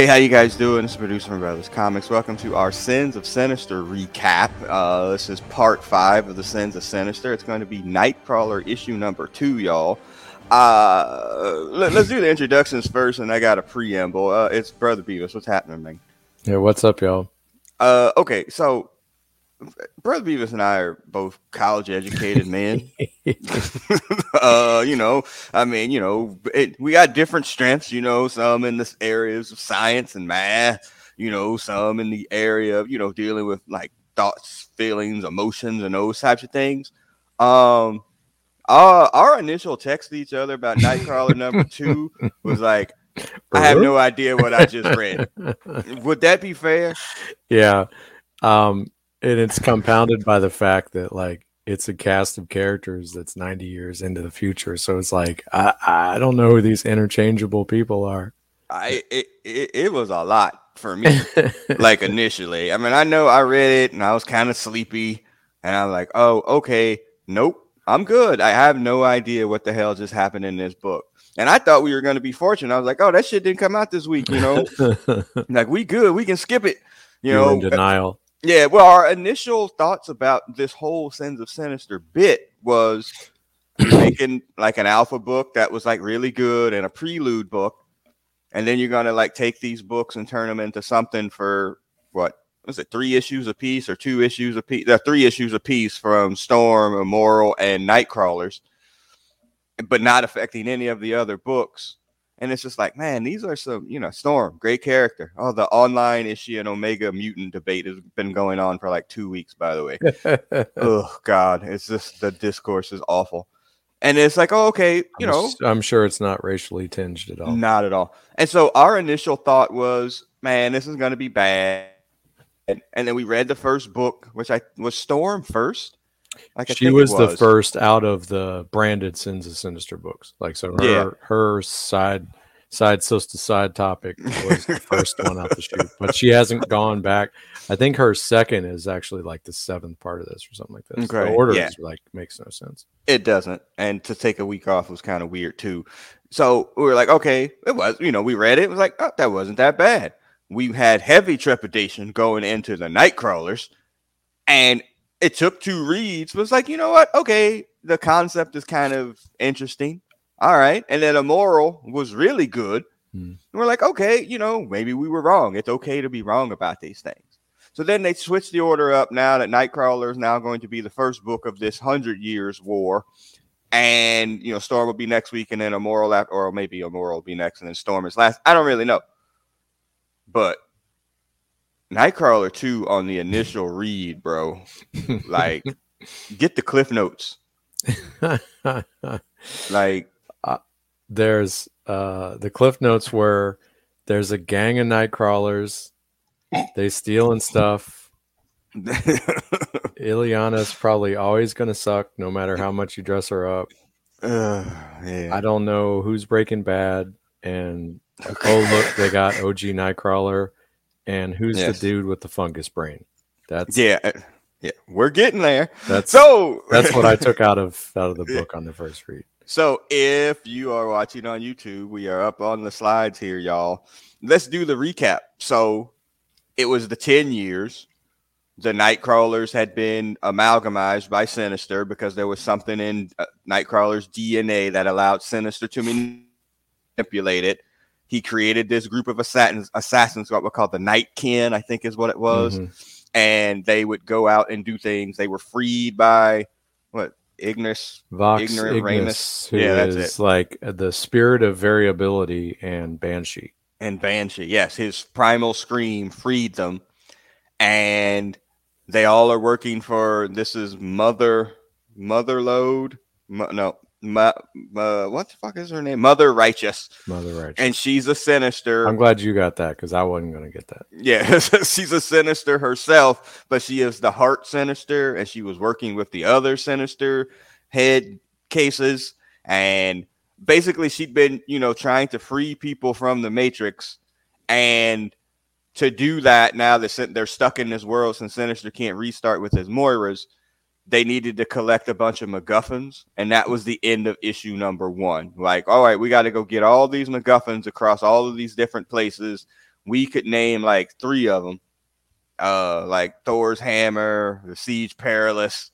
Hey, how you guys doing? It's producer from Brothers Comics. Welcome to our Sins of Sinister recap. Uh, this is part five of the Sins of Sinister. It's going to be Nightcrawler issue number two, y'all. Uh, let, us do the introductions first, and I got a preamble. Uh, it's Brother Beavis. What's happening, man? Yeah, what's up, y'all? Uh, okay, so Brother Beavis and I are both college educated men. uh, you know, I mean, you know, it, we got different strengths, you know, some in the areas of science and math, you know, some in the area of, you know, dealing with like thoughts, feelings, emotions, and those types of things. Um, uh, our initial text to each other about Nightcrawler number two was like, I have no idea what I just read. Would that be fair? Yeah. Um, and it's compounded by the fact that like it's a cast of characters that's 90 years into the future so it's like i i don't know who these interchangeable people are i it, it, it was a lot for me like initially i mean i know i read it and i was kind of sleepy and i'm like oh okay nope i'm good i have no idea what the hell just happened in this book and I thought we were going to be fortunate. I was like, "Oh, that shit didn't come out this week," you know. like we good, we can skip it. You, you know, in denial. Yeah, well, our initial thoughts about this whole Sins of Sinister bit was making like an alpha book that was like really good and a prelude book, and then you're gonna like take these books and turn them into something for what was it three issues a piece or two issues a piece? Uh, three issues a piece from Storm, Immoral, and Nightcrawlers, but not affecting any of the other books. And it's just like, man, these are some, you know, Storm, great character. Oh, the online is she an Omega mutant debate has been going on for like two weeks, by the way. oh God, it's just the discourse is awful. And it's like, oh, okay, you I'm, know, I'm sure it's not racially tinged at all. Not at all. And so our initial thought was, man, this is going to be bad. And, and then we read the first book, which I was Storm first. Like she was, was, the first out of the branded Sins of Sinister books. Like so, her yeah. her side side sister side topic was the first one out the chute, but she hasn't gone back. I think her second is actually like the seventh part of this or something like this. Okay. The order yeah. is like makes no sense. It doesn't, and to take a week off was kind of weird too. So we were like, okay, it was. You know, we read it. It was like, oh, that wasn't that bad. We had heavy trepidation going into the night crawlers, and it took two reads. But it's like, you know what? Okay, the concept is kind of interesting. All right. And then Immoral was really good. Hmm. we're like, okay, you know, maybe we were wrong. It's okay to be wrong about these things. So then they switched the order up now that Nightcrawler is now going to be the first book of this hundred years war. And you know, Storm will be next week, and then Immoral after, or maybe Immoral will be next, and then Storm is last. I don't really know. But Nightcrawler 2 on the initial read, bro. like, get the cliff notes. like, uh, there's uh, the cliff notes where there's a gang of Nightcrawlers. They stealing stuff. Illyana's probably always going to suck no matter how much you dress her up. Uh, yeah. I don't know who's Breaking Bad. And oh, look, they got OG Nightcrawler and who's yes. the dude with the fungus brain? That's yeah, uh, yeah. We're getting there. That's so. that's what I took out of out of the book on the first read. So if you are watching on YouTube, we are up on the slides here, y'all. Let's do the recap. So it was the ten years. The Nightcrawlers had been amalgamized by Sinister because there was something in uh, Nightcrawler's DNA that allowed Sinister to manipulate it he created this group of assassins, assassins what we call the Night Kin, I think is what it was. Mm-hmm. And they would go out and do things. They were freed by what Ignis, Vox Ignorant Ignis, who yeah, that's it. like the spirit of variability and Banshee. And Banshee, yes, his primal scream freed them, and they all are working for this is Mother Mother Load. no, Ma, uh, what the fuck is her name? Mother Righteous. Mother Righteous. And she's a sinister. I'm glad you got that because I wasn't going to get that. Yeah, she's a sinister herself, but she is the heart sinister, and she was working with the other sinister head cases. And basically, she'd been, you know, trying to free people from the Matrix. And to do that, now that they're stuck in this world since Sinister can't restart with his Moiras they needed to collect a bunch of MacGuffins, and that was the end of issue number one. Like, all right, we got to go get all these MacGuffins across all of these different places. we could name like three of them, uh, like Thor's hammer, the Siege Perilous,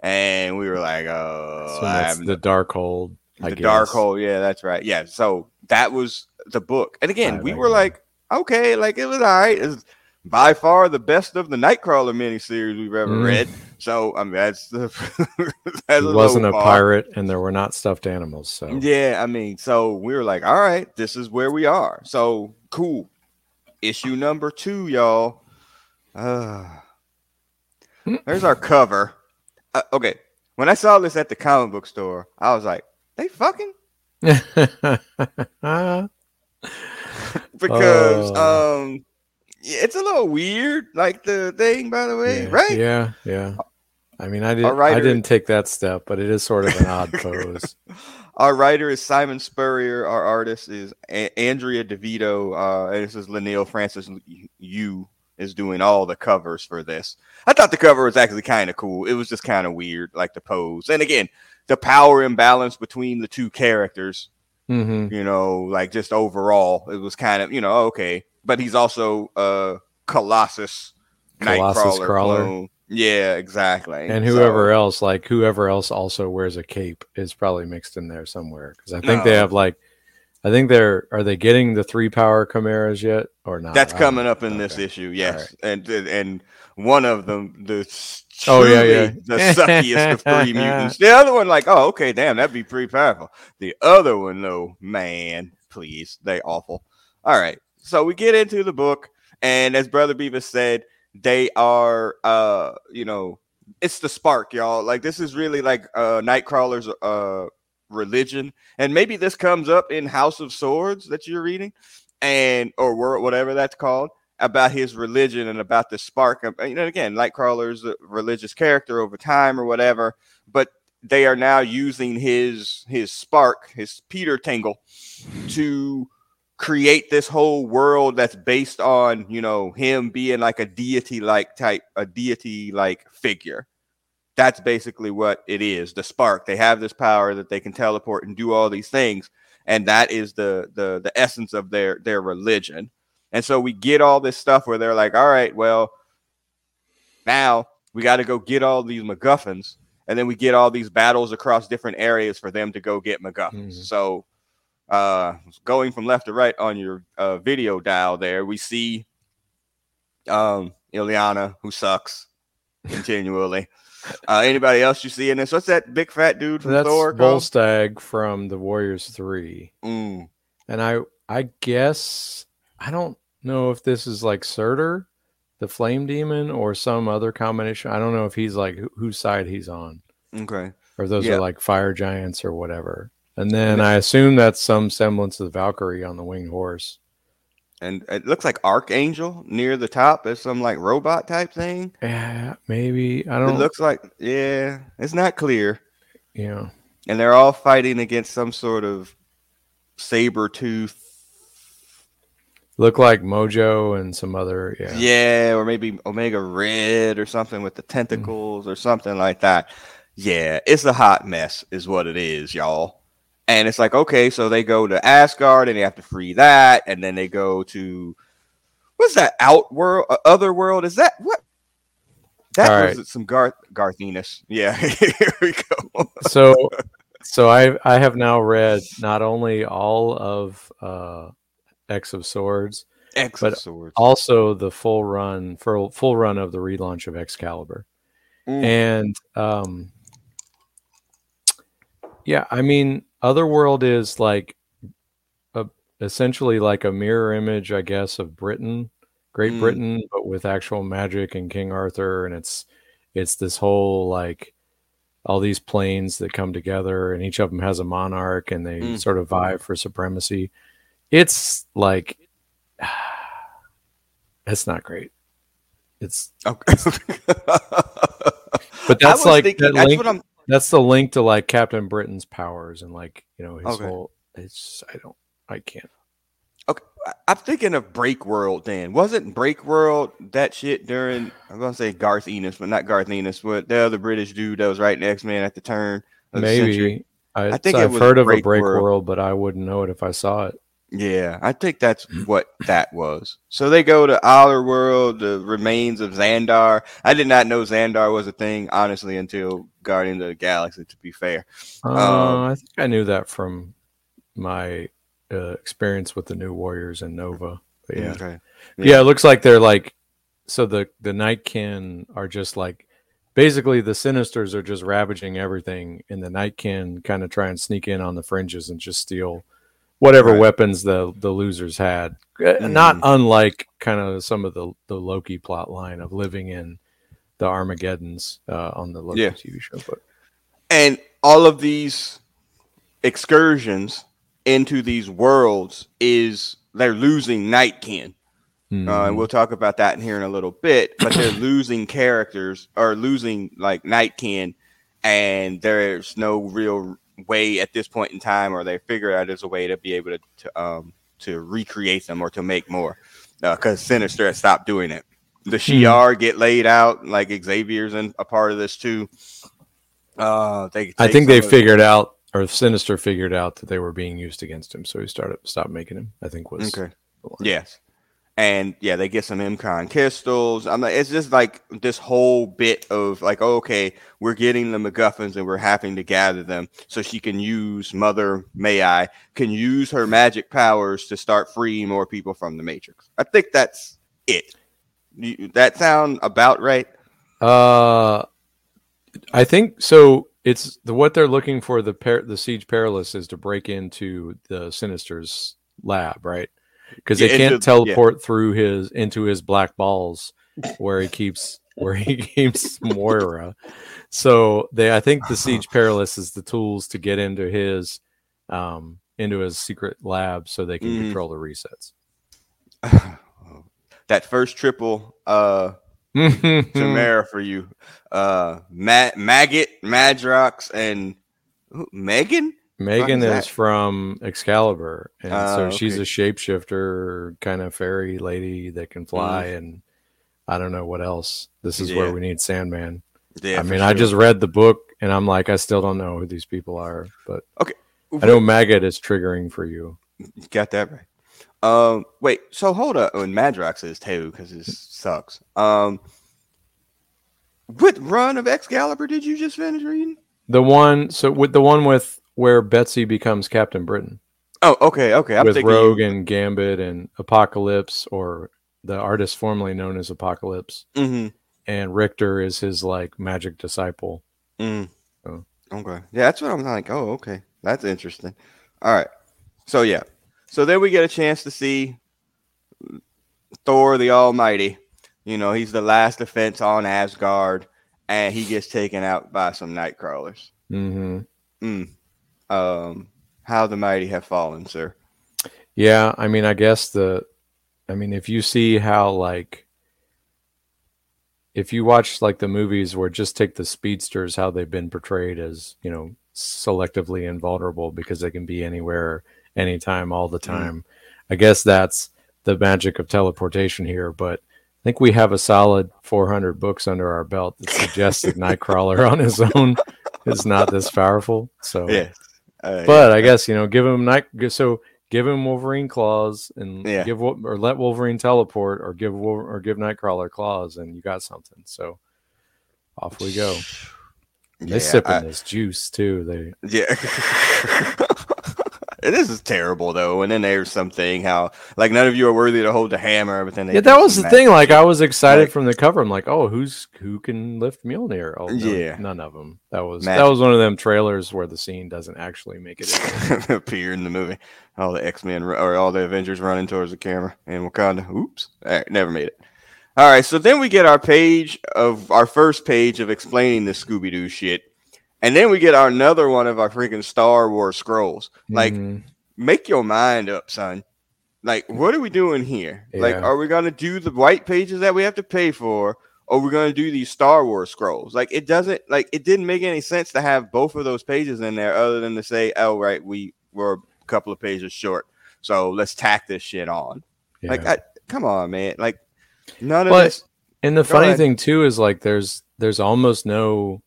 and we were like, oh, so that's the Darkhold. I the guess. Darkhold, yeah, that's right. Yeah, so that was the book, and again, right, we were like, okay, like it was all right. It's by far the best of the Nightcrawler miniseries we've ever mm. read. So I mean, that's the. that's it wasn't a pirate, and there were not stuffed animals. So yeah, I mean, so we were like, all right, this is where we are. So cool. Issue number two, y'all. Uh, there's our cover. Uh, okay, when I saw this at the comic book store, I was like, they fucking. because oh. um it's a little weird, like the thing, by the way, yeah, right? Yeah, yeah. I mean, I didn't. I didn't take that step, but it is sort of an odd pose. Our writer is Simon Spurrier. Our artist is a- Andrea Di Vito. Uh, and this is Leinil Francis Yu is doing all the covers for this. I thought the cover was actually kind of cool. It was just kind of weird, like the pose. And again, the power imbalance between the two characters. Mm-hmm. You know, like just overall, it was kind of you know okay. But he's also a Colossus, Colossus Nightcrawler crawler. clone. Yeah, exactly. And whoever so, else, like whoever else, also wears a cape is probably mixed in there somewhere because I think no. they have like, I think they're are they getting the three power chimeras yet or not? That's coming up in okay. this issue, yes. Right. And and one of them, the oh yeah, yeah, the suckiest of three mutants. The other one, like, oh okay, damn, that'd be pretty powerful. The other one, though, man, please, they awful. All right, so we get into the book, and as Brother Beavis said they are uh you know it's the spark y'all. Like this is really like uh nightcrawler's uh religion. And maybe this comes up in house of swords that you're reading and or whatever that's called about his religion and about the spark of, you know again nightcrawler's a religious character over time or whatever but they are now using his his spark his peter tingle to create this whole world that's based on you know him being like a deity like type a deity like figure that's basically what it is the spark they have this power that they can teleport and do all these things and that is the the the essence of their their religion and so we get all this stuff where they're like all right well now we got to go get all these MacGuffins, and then we get all these battles across different areas for them to go get MacGuffins. Mm-hmm. So uh, going from left to right on your uh, video dial there, we see um, Illyana, who sucks continually. uh, anybody else you see in this? What's that big fat dude from That's Thor? Volstagg from the Warriors Three. Mm. And I, I guess I don't know if this is like Surtur, the Flame Demon, or some other combination. I don't know if he's like whose side he's on. Okay. Or those are like fire giants or whatever. And then I assume that's some semblance of the Valkyrie on the winged horse. And it looks like Archangel near the top is some like robot type thing. Yeah, maybe. I don't It looks like yeah, it's not clear. Yeah. And they're all fighting against some sort of saber tooth. Look like Mojo and some other yeah. Yeah, or maybe Omega Red or something with the tentacles mm-hmm. or something like that. Yeah, it's a hot mess, is what it is, y'all. And it's like, okay, so they go to Asgard and they have to free that, and then they go to what's that Outworld, uh, Other World? Is that what? That was some Garth Garth Ennis. Yeah, here we go. so, so I I have now read not only all of uh, X of Swords, X but Swords, also the full run for full run of the relaunch of Excalibur, mm. and um, yeah, I mean Otherworld is like a, essentially like a mirror image, I guess, of Britain, Great mm. Britain, but with actual magic and King Arthur, and it's it's this whole like all these planes that come together, and each of them has a monarch, and they mm. sort of vie for supremacy. It's like it's not great. It's okay. but that's like thinking, that link, that's that's the link to like Captain Britain's powers and like you know his okay. whole. It's I don't I can't. Okay, I'm thinking of Break World. Then wasn't Break World that shit during? I'm gonna say Garth Ennis, but not Garth Ennis, but the other British dude that was writing X Men at the turn. Maybe I, I, think I've heard of Break a Break World. World. but I wouldn't know it if I saw it. Yeah, I think that's what that was. So they go to our world, the remains of Xandar. I did not know Xandar was a thing, honestly, until Guardians of the Galaxy. To be fair, uh, um, I think I knew that from my uh, experience with the New Warriors and Nova. But yeah. Okay. yeah, yeah, it looks like they're like so the the Nightkin are just like basically the Sinisters are just ravaging everything, and the Nightkin kind of try and sneak in on the fringes and just steal whatever right. weapons the the losers had. Mm-hmm. Not unlike kind of some of the the Loki plot line of living in the Armageddons uh, on the Loki yeah. TV show, but and all of these excursions into these worlds is they're losing Nightkin. Mm-hmm. Uh, and mm-hmm. we'll talk about that in here in a little bit. But they're losing characters or losing like Nightkin, and there's no real way at this point in time, or they figure out as a way to be able to, to um to recreate them or to make more, because uh, Sinister has stopped doing it. The hmm. Shi'ar get laid out, like Xavier's in a part of this too. Uh, they I think they figured out, or Sinister figured out that they were being used against him, so he started stopped making him. I think was okay. Yes, and yeah, they get some M'Kraan crystals. I'm like, it's just like this whole bit of like, oh, okay, we're getting the MacGuffins and we're having to gather them so she can use Mother May I can use her magic powers to start freeing more people from the Matrix. I think that's it. You, that sound about right? Uh, I think so. It's the what they're looking for. The par- the siege perilous is to break into the Sinister's lab, right? Because they can't into, teleport yeah. through his into his black balls where he keeps where he keeps Moira. So they I think the Siege Perilous is the tools to get into his um into his secret lab so they can mm. control the resets. that first triple uh Tamara for you. Uh Ma- Maggot, Madrox, and Meggan? Meggan is, is from Excalibur, and uh, so she's a shapeshifter kind of fairy lady that can fly, mm. and I don't know what else. This is yeah. where we need Sandman. Yeah, I mean, sure. I just read the book, and I'm like, I still don't know who these people are, but okay, I know Maggot is triggering for you. you got that right. Um, wait, so hold up, and Madrox is too because it sucks. Um, what run of Excalibur did you just finish reading? The one, so with the one with where Betsy becomes Captain Britain. Oh, okay, okay. I'm with Rogue and Gambit and Apocalypse, or the artist formerly known as Apocalypse, mm-hmm. and Rictor is his like magic disciple. Mm. So. Okay, yeah, that's what I'm like. Oh, okay, that's interesting. All right, so yeah, so then we get a chance to see Thor the Almighty. You know, he's the last defense on Asgard, and he gets taken out by some Nightcrawlers. Mm-hmm. Mm um, how the mighty have fallen, sir. Yeah, I mean, I guess the, I mean, if you see how like, if you watch like the movies where just take the speedsters, how they've been portrayed as, you know, selectively invulnerable because they can be anywhere, anytime, all the mm-hmm. time. Mm. I guess that's the magic of teleportation here, but I think we have a solid 400 books under our belt that suggests that Nightcrawler on his own is not this powerful. So yeah, uh, but yeah. I guess you know, give him night. So give him Wolverine claws and yeah. give or let Wolverine teleport or give or give Nightcrawler claws, and you got something. So off we go. They yeah, sipping I, this juice too. They yeah. this is terrible though. And then there's something how like none of you are worthy to hold the hammer, but then yeah, that was the thing. Like I was excited like, from the cover. I'm like, oh, who's who can lift Mjolnir? Oh, no, yeah, none of them. That was that was one of them trailers where the scene doesn't actually make it appear in the movie. All the X Men or all the Avengers running towards the camera and Wakanda. Oops, all right, never made it. All right, so then we get our page of our first page of explaining the Scooby Doo shit and then we get our another one of our freaking Star Wars scrolls. Like, mm-hmm. make your mind up, son. Like, what are we doing here? Yeah. Like, are we gonna do the white pages that we have to pay for, or are we're gonna do these Star Wars scrolls? Like, it doesn't like it didn't make any sense to have both of those pages in there, other than to say, oh right, we were a couple of pages short, so let's tack this shit on. Yeah. Like, I, come on, man. Like, none but, of this. And the funny ahead. thing too is like, there's there's almost no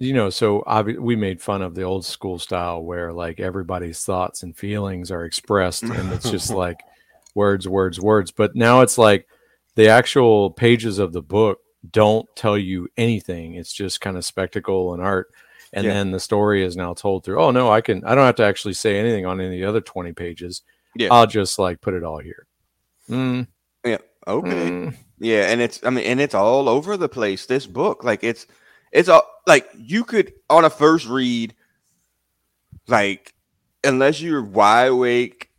you know, so obvi- we made fun of the old school style where like everybody's thoughts and feelings are expressed, and it's just like words, words, words. But now it's like the actual pages of the book don't tell you anything. It's just kind of spectacle and art. And yeah. then the story is now told through, oh no, I can I don't have to actually say anything on any of the other 20 pages. Yeah. I'll just like put it all here. Mm. Yeah. Okay. Mm. Yeah, and it's I mean, and it's all over the place. This book, like it's it's all like you could on a first read, like unless you're wide awake,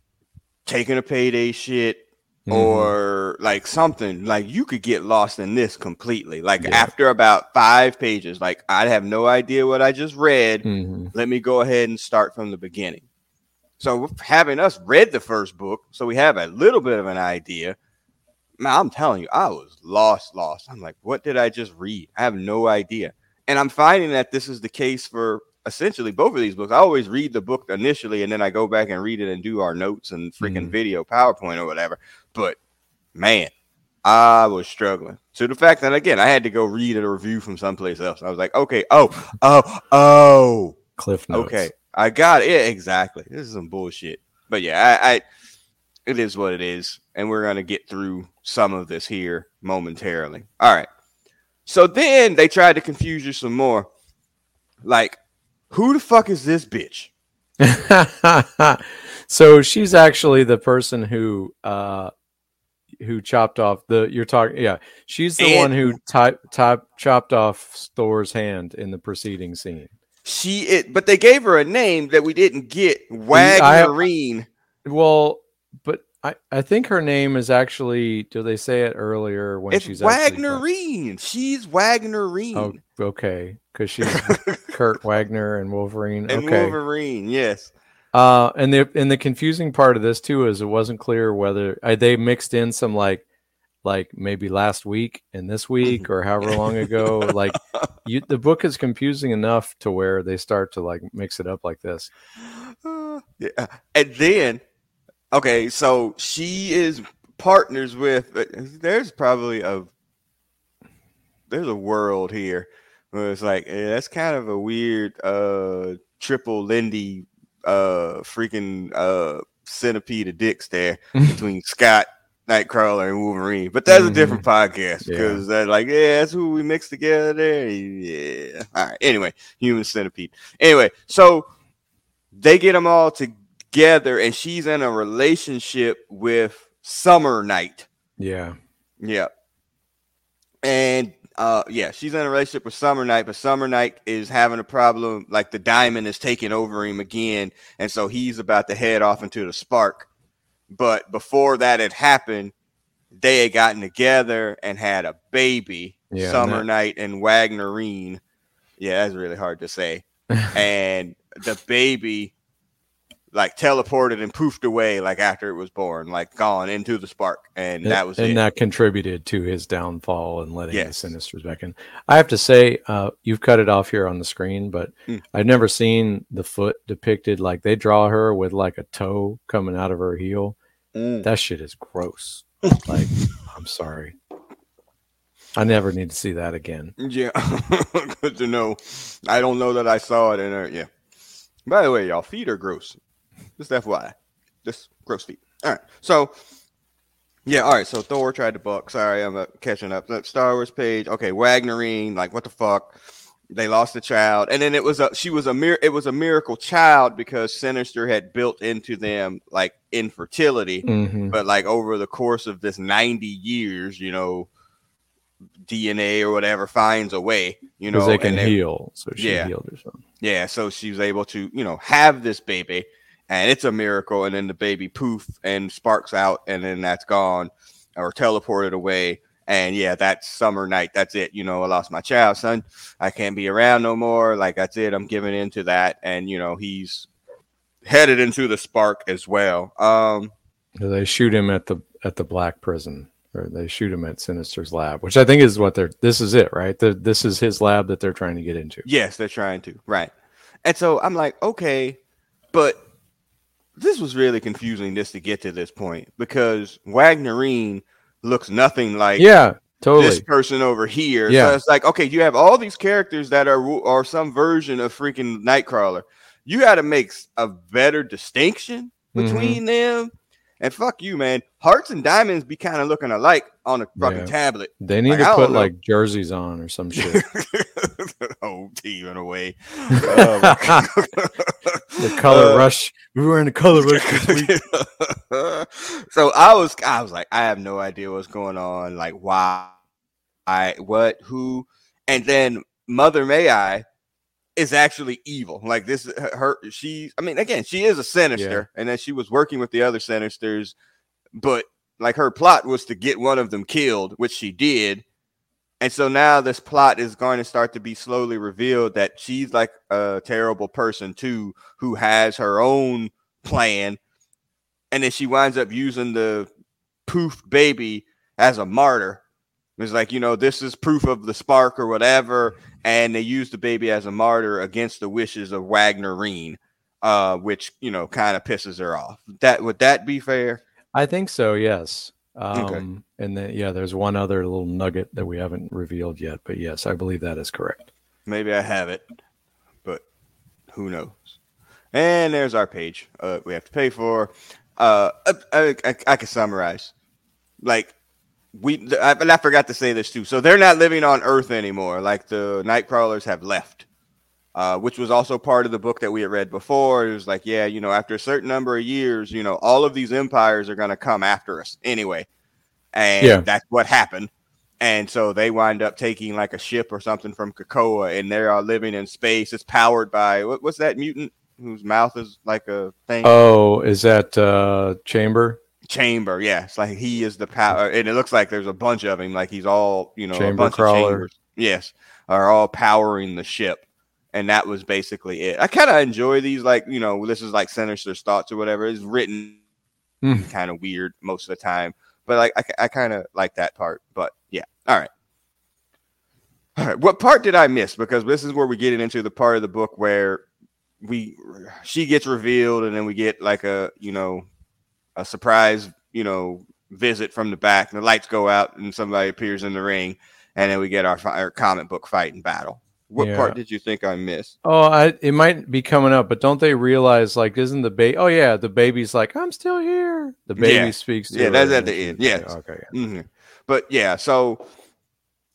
taking a payday shit, mm-hmm. or like something, like you could get lost in this completely. Like yeah. after about five pages, like I have no idea what I just read. Mm-hmm. Let me go ahead and start from the beginning. So having us read the first book, so we have a little bit of an idea man, I'm telling you, I was lost, lost. I'm like, what did I just read? I have no idea. And I'm finding that this is the case for essentially both of these books. I always read the book initially and then I go back and read it and do our notes and freaking mm. video PowerPoint or whatever. But man, I was struggling to the fact that again I had to go read a review from someplace else. I was like, okay, oh, oh, oh, Cliff notes. Okay, I got it. Exactly. This is some bullshit. But yeah, I, I it is what it is, and we're gonna get through some of this here momentarily. All right. So then they tried to confuse you some more. Like, who the fuck is this bitch? so she's actually the person who uh who chopped off the you're talking yeah she's the and, one who type type chopped off thor's hand in the preceding scene she it but they gave her a name that we didn't get wagnerine well but I, I think her name is actually. Do they say it earlier when it's she's Wagnerine? She's Wagnerine. Oh, okay, because she's Kurt Wagner and Wolverine. And okay. Wolverine, yes. Uh, and the and the confusing part of this too is it wasn't clear whether uh, they mixed in some like like maybe last week and this week or however long ago. like you, the book is confusing enough to where they start to like mix it up like this. Uh, yeah, and then Okay, so she is partners with. Uh, there's probably a there's a world here where it's like yeah, that's kind of a weird uh triple Lindy uh freaking uh centipede of dicks there between Scott Nightcrawler and Wolverine. But that's mm-hmm. a different podcast because yeah. they're like, yeah, that's who we mix together there. Yeah. All right. Anyway, human centipede. Anyway, so they get them all to together and she's in a relationship with Summer Night. Yeah. Yeah. And uh yeah, she's in a relationship with Summer Night, but Summer Night is having a problem, like the diamond is taking over him again, and so he's about to head off into the spark. But before that had happened, they had gotten together and had a baby, yeah, Summer that- Knight and Wagnerine. Yeah, that's really hard to say. and the baby like teleported and poofed away like after it was born, like gone into the spark, and, and that was and it. that contributed to his downfall and letting yes. the Sinisters back in. I have to say, uh, you've cut it off here on the screen, but mm. I've never seen the foot depicted like they draw her with like a toe coming out of her heel. Mm. That shit is gross. like, I'm sorry. I never need to see that again. Yeah, good to know. I don't know that I saw it in there. Yeah. By the way, y'all feet are gross. Just FYI. Just gross feet. All right. So, yeah. All right. So Thor tried to buck. Sorry, I'm uh, catching up. Star Wars page. Okay. Wagnerine. Like, what the fuck? They lost a child, and then it was a she was a mir- it was a miracle child because Sinister had built into them like infertility, mm-hmm. but like over the course of this 90 years, you know, DNA or whatever finds a way, you know, they can heal. So she yeah, healed herself. Yeah, so she was able to, you know, have this baby, and it's a miracle. And then the baby poof and sparks out, and then that's gone or teleported away. And yeah, that's Summer night. That's it. You know, I lost my child, son. I can't be around no more. Like that's it. I'm giving into that. And you know, he's headed into the spark as well. Um they shoot him at the at the black prison or they shoot him at Sinister's lab, which I think is what they're. This is it, right? The, this is his lab that they're trying to get into. Yes, they're trying to. Right, and so I'm like, okay, but this was really confusing just to get to this point because Wagnerine looks nothing like yeah totally. this person over here. Yeah. So it's like, okay, you have all these characters that are are some version of freaking Nightcrawler. You got to make a better distinction between mm-hmm. them and fuck you, man. Hearts and diamonds be kind of looking alike on a fucking yeah. tablet. They need like, to put like jerseys on or some shit. oh, team in a way. the color uh, rush. We were in the color rush. so I was, I was like, I have no idea what's going on. Like, why? I what? Who? And then Mother May I is actually evil. Like this, her, she. I mean, again, she is a sinister, yeah. and then she was working with the other sinisters, but like her plot was to get one of them killed, which she did. And so now this plot is going to start to be slowly revealed that she's like a terrible person too, who has her own plan. And then she winds up using the poof baby as a martyr. It's like, you know, this is proof of the spark or whatever and they use the baby as a martyr against the wishes of Wagnerine, uh, which you know kind of pisses her off. That would that be fair? I think so. Yes. Um, okay. And then yeah, there's one other little nugget that we haven't revealed yet, but yes, I believe that is correct. Maybe I have it, but who knows? And there's our page. Uh, we have to pay for. Uh, I, I, I can summarize. Like we I, I forgot to say this too. So they're not living on Earth anymore. Like the Nightcrawlers have left, uh, which was also part of the book that we had read before. It was like, yeah, you know, after a certain number of years, you know, all of these empires are going to come after us anyway, and yeah. that's what happened. And so they wind up taking like a ship or something from Krakoa, and they are living in space. It's powered by what, what's that mutant whose mouth is like a thing? Oh, is that uh, Chamber? chamber. Yeah, it's like he is the power, and it looks like there's a bunch of him. Like he's all you know, chamber crawler. Yes, are all powering the ship, and that was basically it. I kind of enjoy these, like you know, this is like Sinister's thoughts or whatever. It's written mm. kind of weird most of the time, but like I, I kind of like that part. But yeah, all right. All right, what part did I miss? Because this is where we get into the part of the book where we she gets revealed, and then we get like a you know a surprise, you know, visit from the back. And the lights go out, and somebody appears in the ring, and then we get our, our comic book fight and battle. What yeah. part did you think I missed? Oh, I, it might be coming up, but don't they realize like isn't the baby? Oh yeah, the baby's like I'm still here. The baby yeah. speaks. yeah, that's at the end. Yes. Okay. Yeah. Mm-hmm. But yeah, so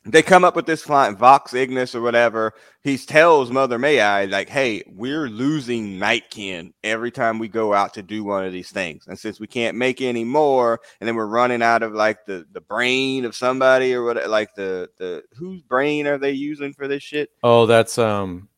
they come up with this flying Vox Ignis or whatever. He tells Mother May I, like, hey, we're losing Nightkin every time we go out to do one of these things. And since we can't make any more, and then we're running out of like the, the brain of somebody or what like the the whose brain are they using for this shit? Oh, that's um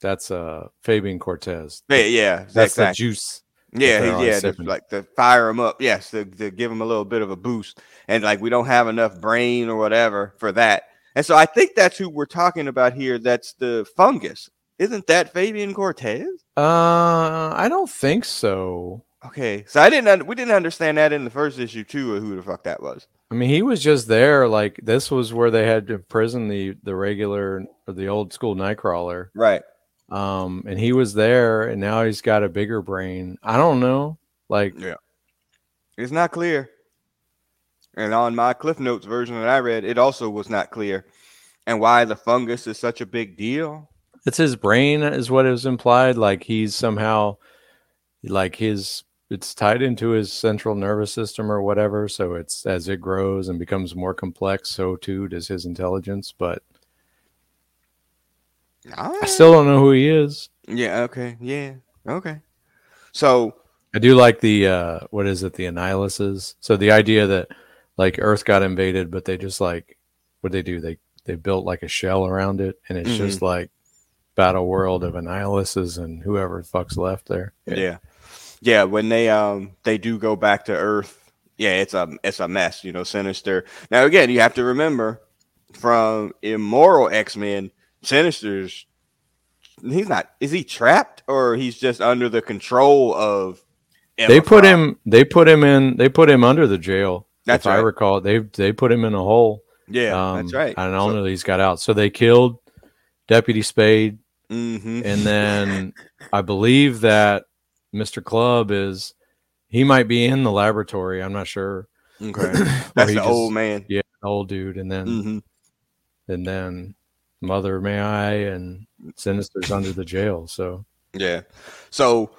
that's uh Fabian Cortez. Yeah, yeah that's exactly. the juice. Yeah, yeah, to, like to fire them up. Yes, to, to give them a little bit of a boost. And like we don't have enough brain or whatever for that. And so I think that's who we're talking about here. That's the fungus. Isn't that Fabian Cortez? Uh, I don't think so. Okay, so I didn't. Un- we didn't understand that in the first issue too. Of Who the fuck that was? I mean, he was just there. Like this was where they had to imprison the the regular or the old school Nightcrawler, right? Um, and he was there, and now he's got a bigger brain. I don't know. Like, yeah, it's not clear. And on my Cliff Notes version that I read, it also was not clear. And why the fungus is such a big deal. It's his brain, is what is implied. Like he's somehow, like his, it's tied into his central nervous system or whatever. So it's as it grows and becomes more complex, so too does his intelligence. But I still don't know who he is. Yeah. Okay. Yeah. Okay. So I do like the uh what is it? The Annihilus. So the idea that like Earth got invaded, but they just like what they do? They they built like a shell around it, and it's mm-hmm. just like battle world of Annihiluses and whoever fucks left there. Yeah. yeah. yeah, When they um they do go back to Earth, yeah, it's a it's a mess. You know, Sinister. Now again, you have to remember from Immoral X Men Sinister's he's not is he trapped or he's just under the control of Emma they put him they put him in they put him under the jail that's if right. i recall. They they put him in a hole. Yeah um, that's right i don't so, know he's got out. So they killed deputy spade. Mm-hmm. and then i believe that mr club is he might be in the laboratory. I'm not sure. Okay. That's the just, old man. Yeah old dude, and then mm-hmm. and then Mother May I and Sinister's under the jail. So yeah, so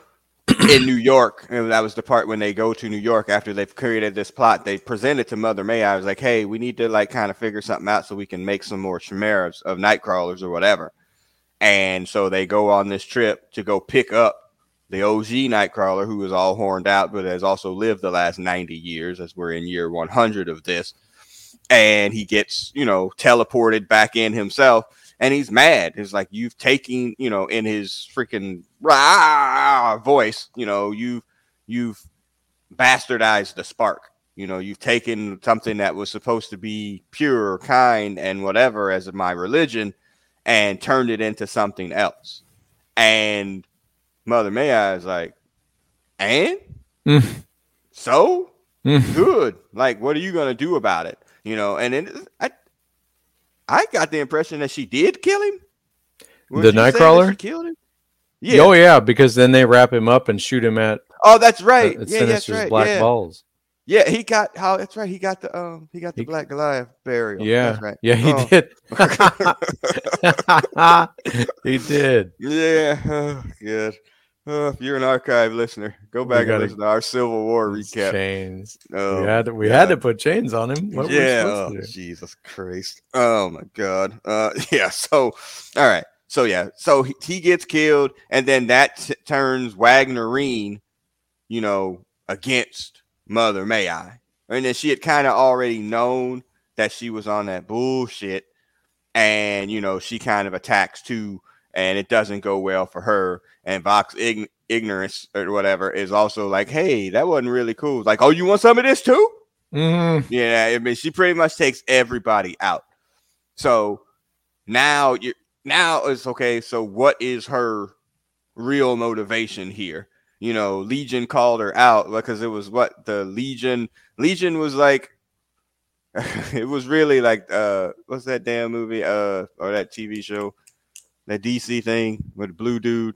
in New York, and that was the part when they go to New York after they've created this plot. They present it to Mother May. I was like, hey, we need to like kind of figure something out so we can make some more chimeras of Nightcrawlers or whatever. And so they go on this trip to go pick up the OG Nightcrawler, who is all horned out, but has also lived the last 90 years, as we're in year 100 of this. And he gets, you know, teleported back in himself and he's mad. It's like you've taken, you know, in his freaking rah voice, you know, you've you've bastardized the spark. You know, you've taken something that was supposed to be pure, kind, and whatever as my religion, and turned it into something else. And Mother May I is like, and mm. so mm. good. Like, what are you gonna do about it? You know, and then I I got the impression that she did kill him. the Nightcrawler killed him. Yeah. Oh yeah, because then they wrap him up and shoot him at. Oh, that's right. At, yeah, that's right. Black yeah. balls. Yeah, he got how. That's right. He got the um. He got the he, Black Goliath burial. Yeah, that's right. Yeah, he oh. did. he did. Yeah. Oh, good. Oh, if you're an archive listener, go back gotta, and listen to our Civil War recap. Chains. Oh, we had to, we had to put chains on him. What yeah. Oh, Jesus Christ. Oh my God. Uh, yeah. So, all right. So yeah. So he, he gets killed, and then that t- turns Wagnerine, you know, against Mother May I, and then she had kind of already known that she was on that bullshit, and you know she kind of attacks too and it doesn't go well for her. And Vox ign- ignorance or whatever is also like, hey, that wasn't really cool. Like, oh, you want some of this too? Mm-hmm. Yeah, I mean, she pretty much takes everybody out. So now you now it's okay. So what is her real motivation here? You know, Legion called her out because it was what the Legion Legion was like. it was really like uh what's that damn movie uh or that TV show that DC thing with the blue dude.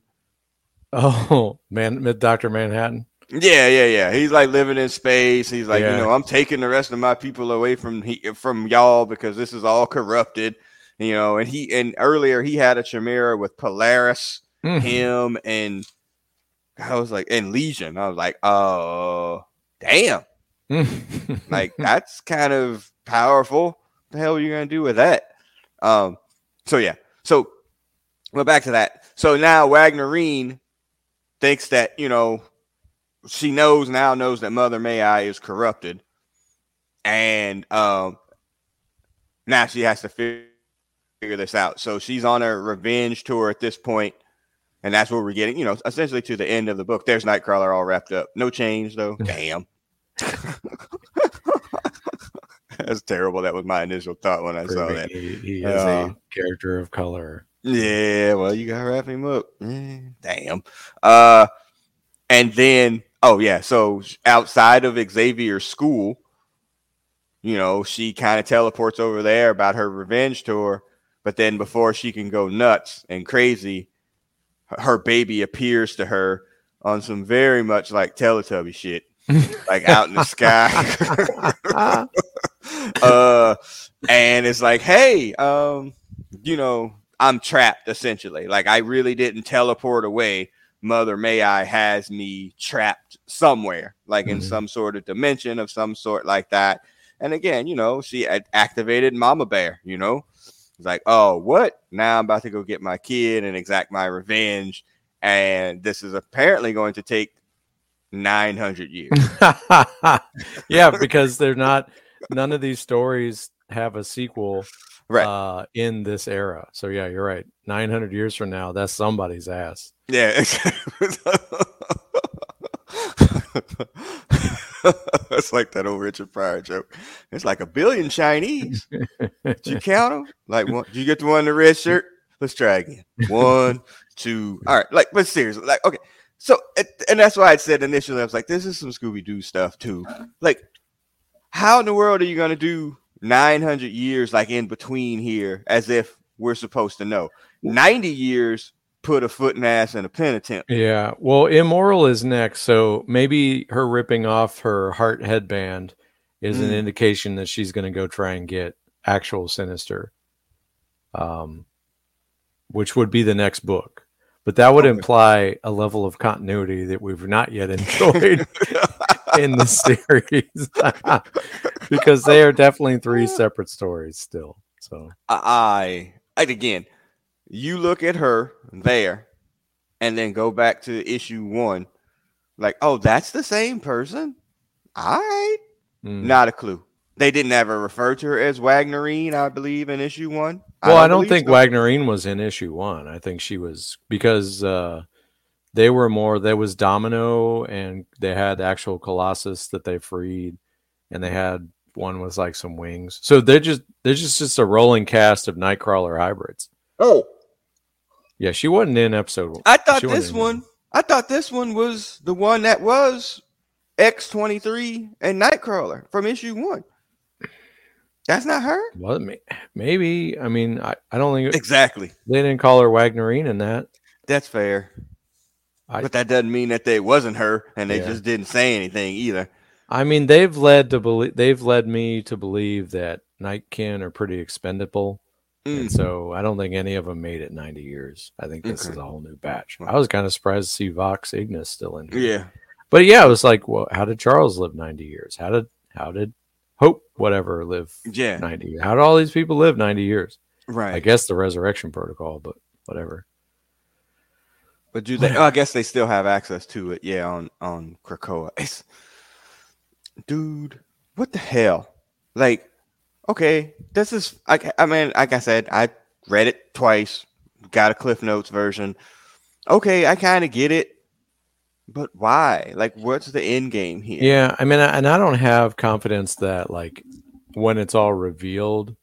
Oh man, with Doctor Manhattan. Yeah, yeah, yeah. He's like living in space. He's like, yeah. you know, I'm taking the rest of my people away from he, from y'all because this is all corrupted. You know, and he and earlier he had a chimera with Polaris, mm-hmm. him, and I was like, and Legion. I was like, oh, damn. like that's kind of powerful. What the hell are you gonna do with that? Um, so yeah. So but back to that. So now Wagnerine thinks that, you know, she knows now knows that Mother May I is corrupted. And um now she has to figure this out. So she's on a revenge tour at this point, and that's where we're getting, you know, essentially to the end of the book. There's Nightcrawler all wrapped up. No change though. Damn. that's terrible. That was my initial thought when I saw that. He, he is uh, a character of color. Yeah, well, you gotta wrap him up. Mm, damn. Uh, and then, oh yeah, so outside of Xavier's school, you know, she kind of teleports over there about her revenge tour. But then, before she can go nuts and crazy, her baby appears to her on some very much like Teletubby shit, like out in the sky. uh, and it's like, hey, um, you know, I'm trapped essentially. Like I really didn't teleport away. Mother May I has me trapped somewhere, like mm-hmm. in some sort of dimension of some sort like that. And again, you know, she activated Mama Bear, you know. It's like, oh, what? Now I'm about to go get my kid and exact my revenge. And this is apparently going to take 900 years. yeah, because they're not, none of these stories have a sequel right. uh, in this era. So yeah, you're right. 900 years from now, that's somebody's ass. Yeah. it's like that old Richard Pryor joke. It's like a billion Chinese. Did you count them? Like, one, did you get the one in the red shirt? Let's try again. One, two. All right. Like, but seriously, like, okay. So, and that's why I said initially, I was like, this is some Scooby Doo stuff too. Like, how in the world are you going to do 900 years like in between here as if we're supposed to know 90 years put a foot and ass in a pen attempt yeah well immoral is next so maybe her ripping off her heart headband is mm. an indication that she's going to go try and get actual Sinister, um, which would be the next book. But that would imply a level of continuity that we've not yet enjoyed in the series because they are definitely three separate stories still. So I, I again, you look at her there, and then go back to issue one, like, oh, that's the same person. All right, mm. not a clue. They didn't ever refer to her as Wagnerine, I believe, in issue one. Well, I don't, I don't think so. Wagnerine was in issue one. I think she was because uh, they were more. There was Domino, and they had actual Colossus that they freed, and they had one with like some wings. So they're just they're just just a rolling cast of Nightcrawler hybrids. Oh, yeah, she wasn't in episode. One. I thought this one. I thought this one was the one that was X twenty three and Nightcrawler from issue one. That's not her. Well, maybe. I mean, I, I don't think exactly. They didn't call her Wagnerine in that. That's fair. I, but that doesn't mean that they wasn't her, and they yeah. just didn't say anything either. I mean, they've led to believe. They've led me to believe that Nightkin are pretty expendable, mm. and so I don't think any of them made it ninety years. I think this okay. is a whole new batch. I was kind of surprised to see Vox Ignis still in. Here. Yeah, but yeah, it was like, well, how did Charles live ninety years? How did how did Hope whatever live yeah. 90 how do all these people live 90 years? Right. I guess the resurrection protocol but whatever. But do they oh, i guess they still have access to it. Yeah on on krakoa. It's, dude what the hell? Like okay this is I, I mean like i said i read it twice got a cliff notes version. Okay i kind of get it but why? Like, what's the end game here? Yeah, I mean, and I don't have confidence that like when it's all revealed,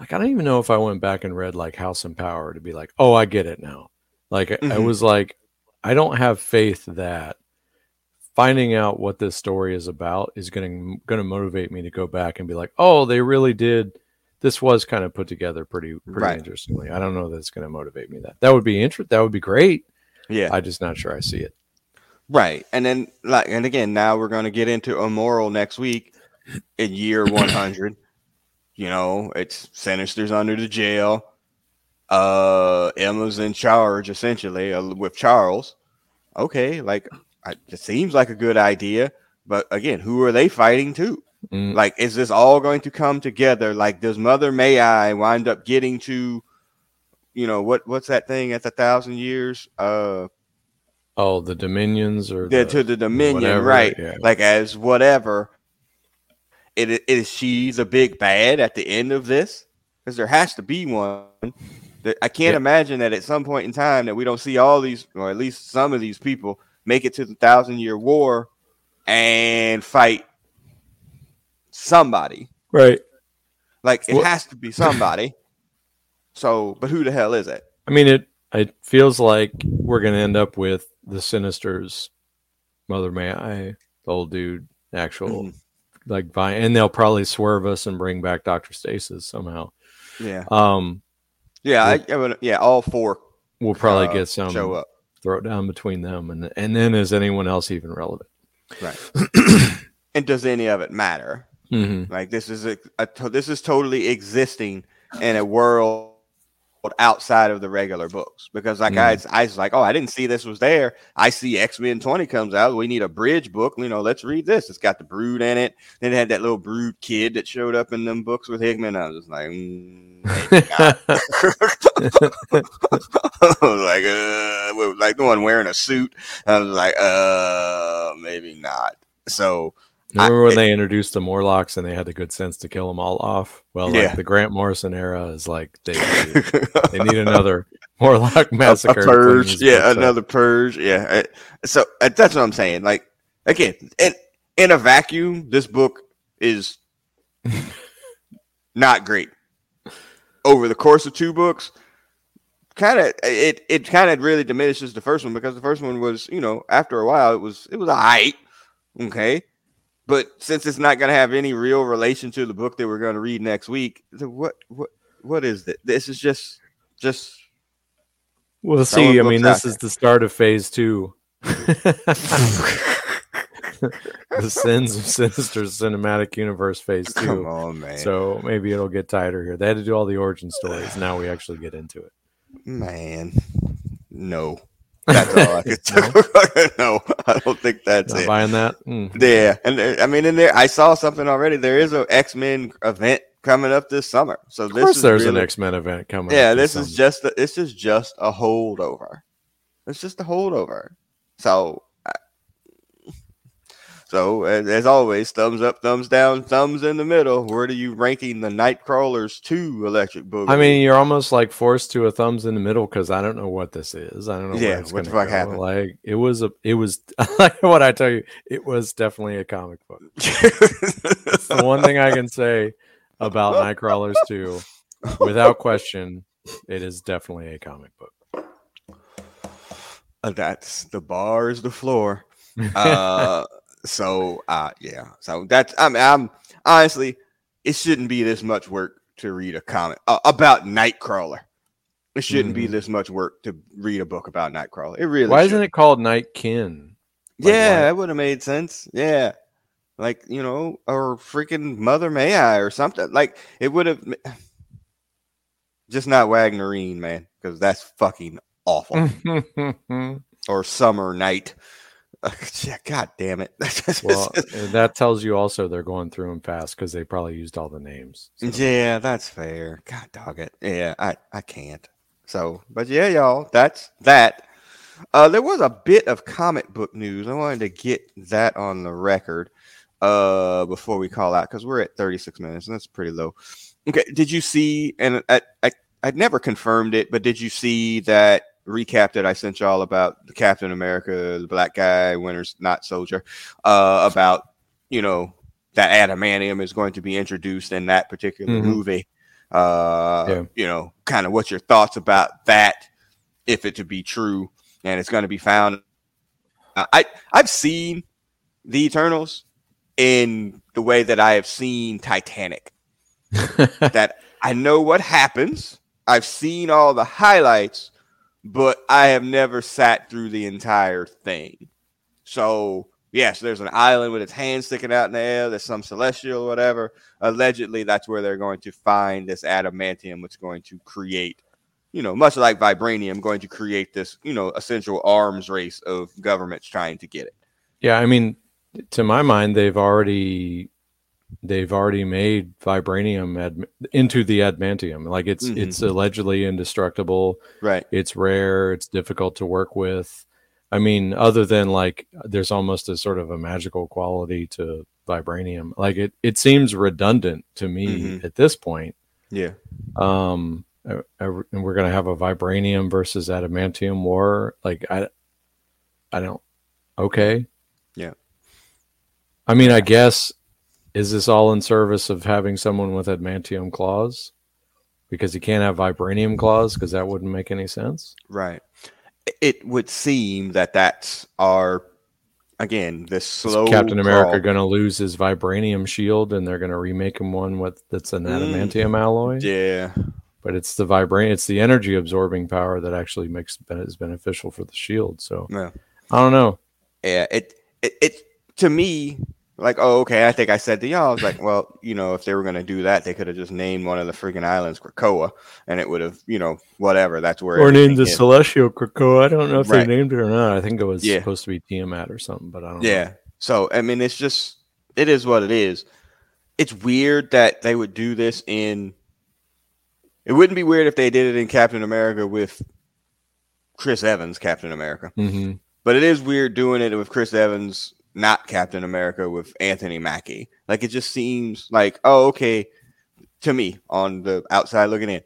like I don't even know if I went back and read like House and Power to be like, oh, I get it now. Like mm-hmm. I was like, I don't have faith that finding out what this story is about is going to going to motivate me to go back and be like, oh, they really did. This was kind of put together pretty pretty right. interestingly. I don't know that it's going to motivate me. That that would be interesting. That would be great. Yeah, I'm just not sure I see it. Right. And then like and again, now we're gonna get into Immoral next week in year 100. you know, it's Sinister's under the jail. Uh Emma's in charge essentially uh, with Charles. Okay, like I, it seems like a good idea, but again, who are they fighting to? Mm. Like, is this all going to come together? Like, does Mother May I wind up getting to, you know, what what's that thing at the thousand years? Uh Oh, the dominions or the, to the dominion, whatever, right? Yeah. Like as whatever. It is she the big bad at the end of this? Because there has to be one. I can't yeah. imagine that at some point in time that we don't see all these, or at least some of these people, make it to the thousand year war and fight somebody. Right. Like it well, has to be somebody. so, but who the hell is it? I mean, it it feels like we're gonna end up with the Sinisters, Mother May I, the old dude, actual mm. like vine, and they'll probably swerve us and bring back Doctor Stasis somehow. Yeah. Um. Yeah, I, I would, yeah, all four. We'll probably uh, get some show up, throw it down between them, and and then is anyone else even relevant? Right. and does any of it matter? Mm-hmm. Like this is a, a this is totally existing in a world outside of the regular books because like mm. I, I was like, oh, I didn't see this was there. I see X Men Twenty comes out. We need a bridge book. You know, let's read this. It's got the Brood in it. Then it had that little Brood kid that showed up in them books with Hickman. I was just like, mm, I was like, uh, like the one wearing a suit. I was like, uh, maybe not. So Remember when they introduced the Morlocks and they had the good sense to kill them all off? Well, like the Grant Morrison era is like they they need another Morlock massacre. A, a purge, yeah, another up. purge, yeah. So uh, that's what I'm saying. Like again, in in a vacuum, this book is not great. Over the course of two books, kind of it it kind of really diminishes the first one because the first one was you know after a while it was it was a height, okay but since it's not going to have any real relation to the book that we're going to read next week, what what what is it? This is just just. We'll see. I mean, this is the start of phase two. the Sins of Sinister Cinematic Universe Phase Two. Come on, man. So maybe it'll get tighter here. They had to do all the origin stories. Now we actually get into it. Man, no. That's all I could no? no, I don't think that's Not it. Buying that? Mm. Yeah, and there, I mean, in there, I saw something already. There is an X Men event coming up this summer. So of this course, is there's really, an X Men event coming. Up. Yeah, this summer. is just a, this is just a holdover. It's just a holdover. So, so as, as always, thumbs up, thumbs down, thumbs in the middle. Where do you ranking the Nightcrawlers to Electric Boogaloo? I mean, you're almost like forced to a thumbs in the middle because I don't know what this is. I don't know. Yeah, what the fuck go. happened? Like it was a, it was like what I tell you. It was definitely a comic book. The one thing I can say about Nightcrawlers 2, without question, it is definitely a comic book. Uh, that's the bar is the floor. Uh, so uh, yeah. So that's I mean, I'm honestly, it shouldn't be this much work to read a comic uh, about Nightcrawler. It shouldn't be Mhm. this much work to read a book about Nightcrawler. It really. Why shouldn't. isn't it called Nightkin? Like, yeah, that would have made sense. Yeah. Like, you know, or freaking Mother May I or something. Like, it would have just not Wagnerine, man, because that's fucking awful. or Summer Night. yeah, God damn it. well, that tells you also they're going through them fast because they probably used all the names. so. yeah, that's fair. God dog it. Yeah, I, I can't. So, but yeah, y'all, that's that. Uh, there was a bit of comic book news. I wanted to get that on the record uh, before we call out because we're at 36 minutes and that's pretty low. Okay, did you see? And I, I, I'd never confirmed it, but did you see that recap that I sent y'all about the Captain America, the black guy, Winter's not soldier, uh, about you know that adamantium is going to be introduced in that particular Mhm. movie. Uh, Yeah. you know, kind of what your thoughts about that, if it to be true, and it's going to be found. Uh, I I've seen the Eternals in the way that I have seen Titanic. that I know what happens. I've seen all the highlights, but I have never sat through the entire thing. So, yes, there's an island with its hand sticking out in the air. There's some celestial or whatever. Allegedly, that's where they're going to find this adamantium, which is going to create, you know, much like vibranium, going to create this, you know, essential arms race of governments trying to get it. yeah, I mean, to my mind, they've already they've already made vibranium ad, into the adamantium. Like it's Mhm. it's allegedly indestructible. Right. It's rare. It's difficult to work with. I mean, other than like, there's almost a sort of a magical quality to vibranium. Like it, it seems redundant to me Mhm. at this point. Yeah. Um, and we're gonna have a vibranium versus adamantium war. Like I, I don't. Okay. Yeah. I mean, I guess is this all in service of having someone with adamantium claws? Because you can't have vibranium claws because that wouldn't make any sense. Right. It would seem that that's our again this Is slow Captain America going to lose his vibranium shield and they're going to remake him one with that's an Mm. adamantium alloy? Yeah. But it's the vibranium, it's the energy absorbing power that actually makes is beneficial for the shield. So Yeah. I don't know. Yeah. It, it it to me like oh okay I think I said to y'all I was like well you know if they were gonna do that they could have just named one of the freaking islands Krakoa and it would have you know whatever that's where Or named the is. Celestial Krakoa. I don't know if Right. they named it or not. I think it was Yeah. supposed to be Tiamat or something, but I don't Yeah. So I mean, it's just it is what it is. It's weird that they would do this in. It wouldn't be weird if they did it in Captain America with Chris Evans, Captain America. know. hmm But it is weird doing it with Chris Evans, not Captain America, with Anthony Mackie. Like it just seems like, oh, okay, to me on the outside looking in.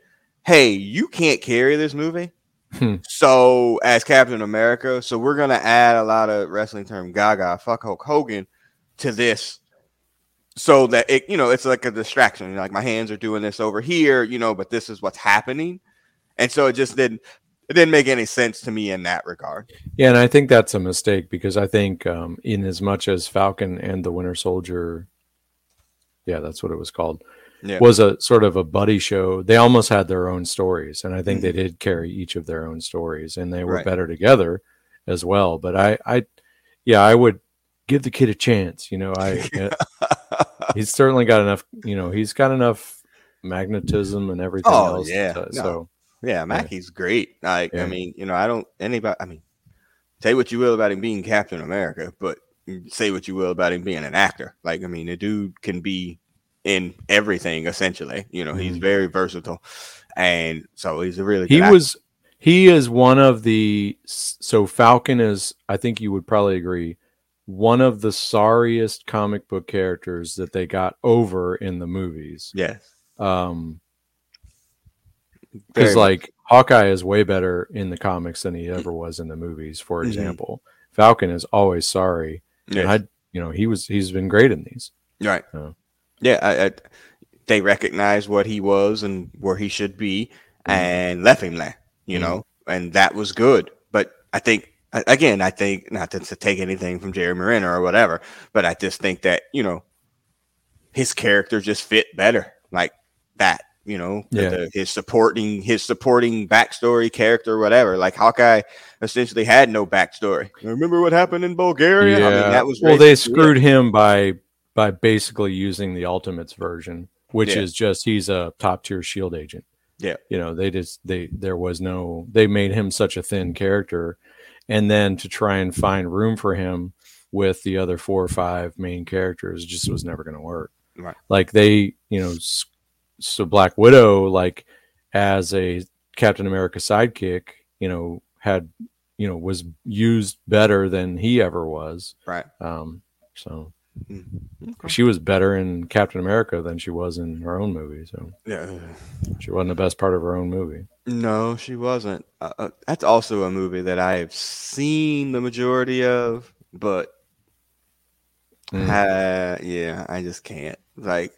Hey, you can't carry this movie. Hmm. So as Captain America, so we're gonna add a lot of wrestling term Gaga, fuck Hulk Hogan, to this, so that it, you know, it's like a distraction. Like my hands are doing this over here, you know, but this is what's happening, and so it just didn't, it didn't make any sense to me in that regard. Yeah, and I think that's a mistake because I think um, in as much as Falcon and the Winter Soldier, yeah, that's what it was called, Yeah. was a sort of a buddy show. They almost had their own stories, and I think they did carry each of their own stories, and they were Right. better together as well. But I, I, yeah, I would give the kid a chance. You know, I he's certainly got enough. You know, he's got enough magnetism and everything oh, else. Yeah, to, no. so yeah, Mackie's great. Like, yeah. I mean, you know, I don't anybody. I mean, say what you will about him being Captain America, but say what you will about him being an actor. Like, I mean, the dude can be in everything essentially. You know, mm-hmm. he's very versatile, and so he's a really. he actor. was. He is one of the. So Falcon is. I think you would probably agree. One of the sorriest comic book characters that they got over in the movies. Yes. Um, because like Hawkeye is way better in the comics than he ever was in the movies. For mm-hmm. example, mm-hmm. Falcon is always sorry. Yeah, I, you know, he was he's been great in these. Right. So. Yeah, I, I, they recognize what he was and where he should be, mm-hmm. and left him there. You mm-hmm. know, and that was good. But I think again, I think not to, to take anything from Jerry Renner or whatever, but I just think that you know his character just fit better like that you know, yeah. the, his supporting his supporting backstory character, whatever. Like Hawkeye essentially had no backstory. Remember what happened in Bulgaria? Yeah. I mean, that was well, they screwed it. him by by basically using the Ultimates version, which yeah. is just he's a top tier Shield agent. Yeah, you know, they just they there was no they made him such a thin character, and then to try and find room for him with the other four or five main characters just was never going to work. Right. Like they, you know, so Black Widow, like as a Captain America sidekick, you know, had you know was used better than he ever was. Right. Um. So mm-hmm. okay. she was better in Captain America than she was in her own movie. So yeah, she wasn't the best part of her own movie. No, she wasn't. Uh, uh, that's also a movie that I have seen the majority of, but mm. uh, yeah, I just can't. Like,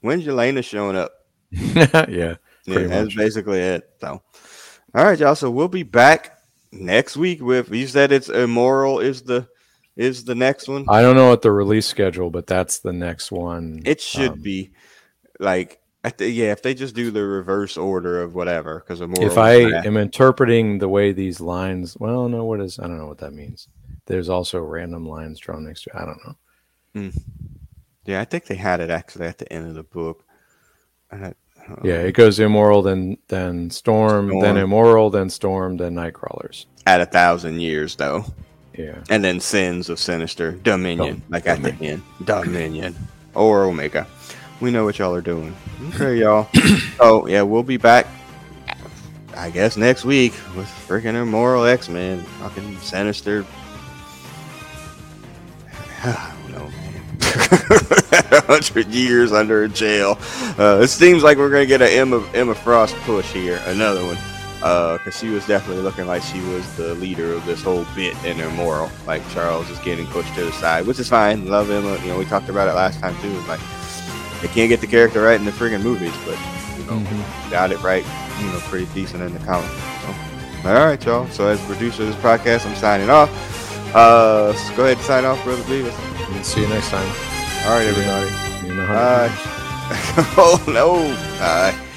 when's Yelena showing up? yeah. Yeah, that's much. basically it. So, all right, y'all. So we'll be back next week with you said it's immoral is the is the next one. I don't know what the release schedule, but that's the next one. It should um, be like yeah, if they just do the reverse order of whatever, because if I am interpreting the way these lines, well, no, what is I don't know what that means. There's also random lines drawn next to. I don't know. Mm. Yeah, I think they had it actually at the end of the book. Yeah, it goes immoral, then then storm, storm, then immoral, then storm, then nightcrawlers. At a thousand years, though. Yeah. And then sins of sinister dominion, oh, like dominion. at the end, dominion or omega. We know what y'all are doing. Okay, y'all. oh yeah, we'll be back. I guess next week with freaking immoral X Men, fucking sinister. I don't know, hundred years under a jail. Uh, it seems like we're gonna get an Emma Emma Frost push here, another one, because uh, she was definitely looking like she was the leader of this whole bit in Immoral. Like Charles is getting pushed to the side, which is fine. Love Emma. You know, we talked about it last time too. Like they can't get the character right in the friggin' movies, but you know, mm-hmm. got it right. You know, pretty decent in the comic. So, all right, y'all. So as producer of this podcast, I'm signing off. Uh, go ahead and sign off, brother Beavis. See you next time. All right, everybody. Bye. oh no. Bye.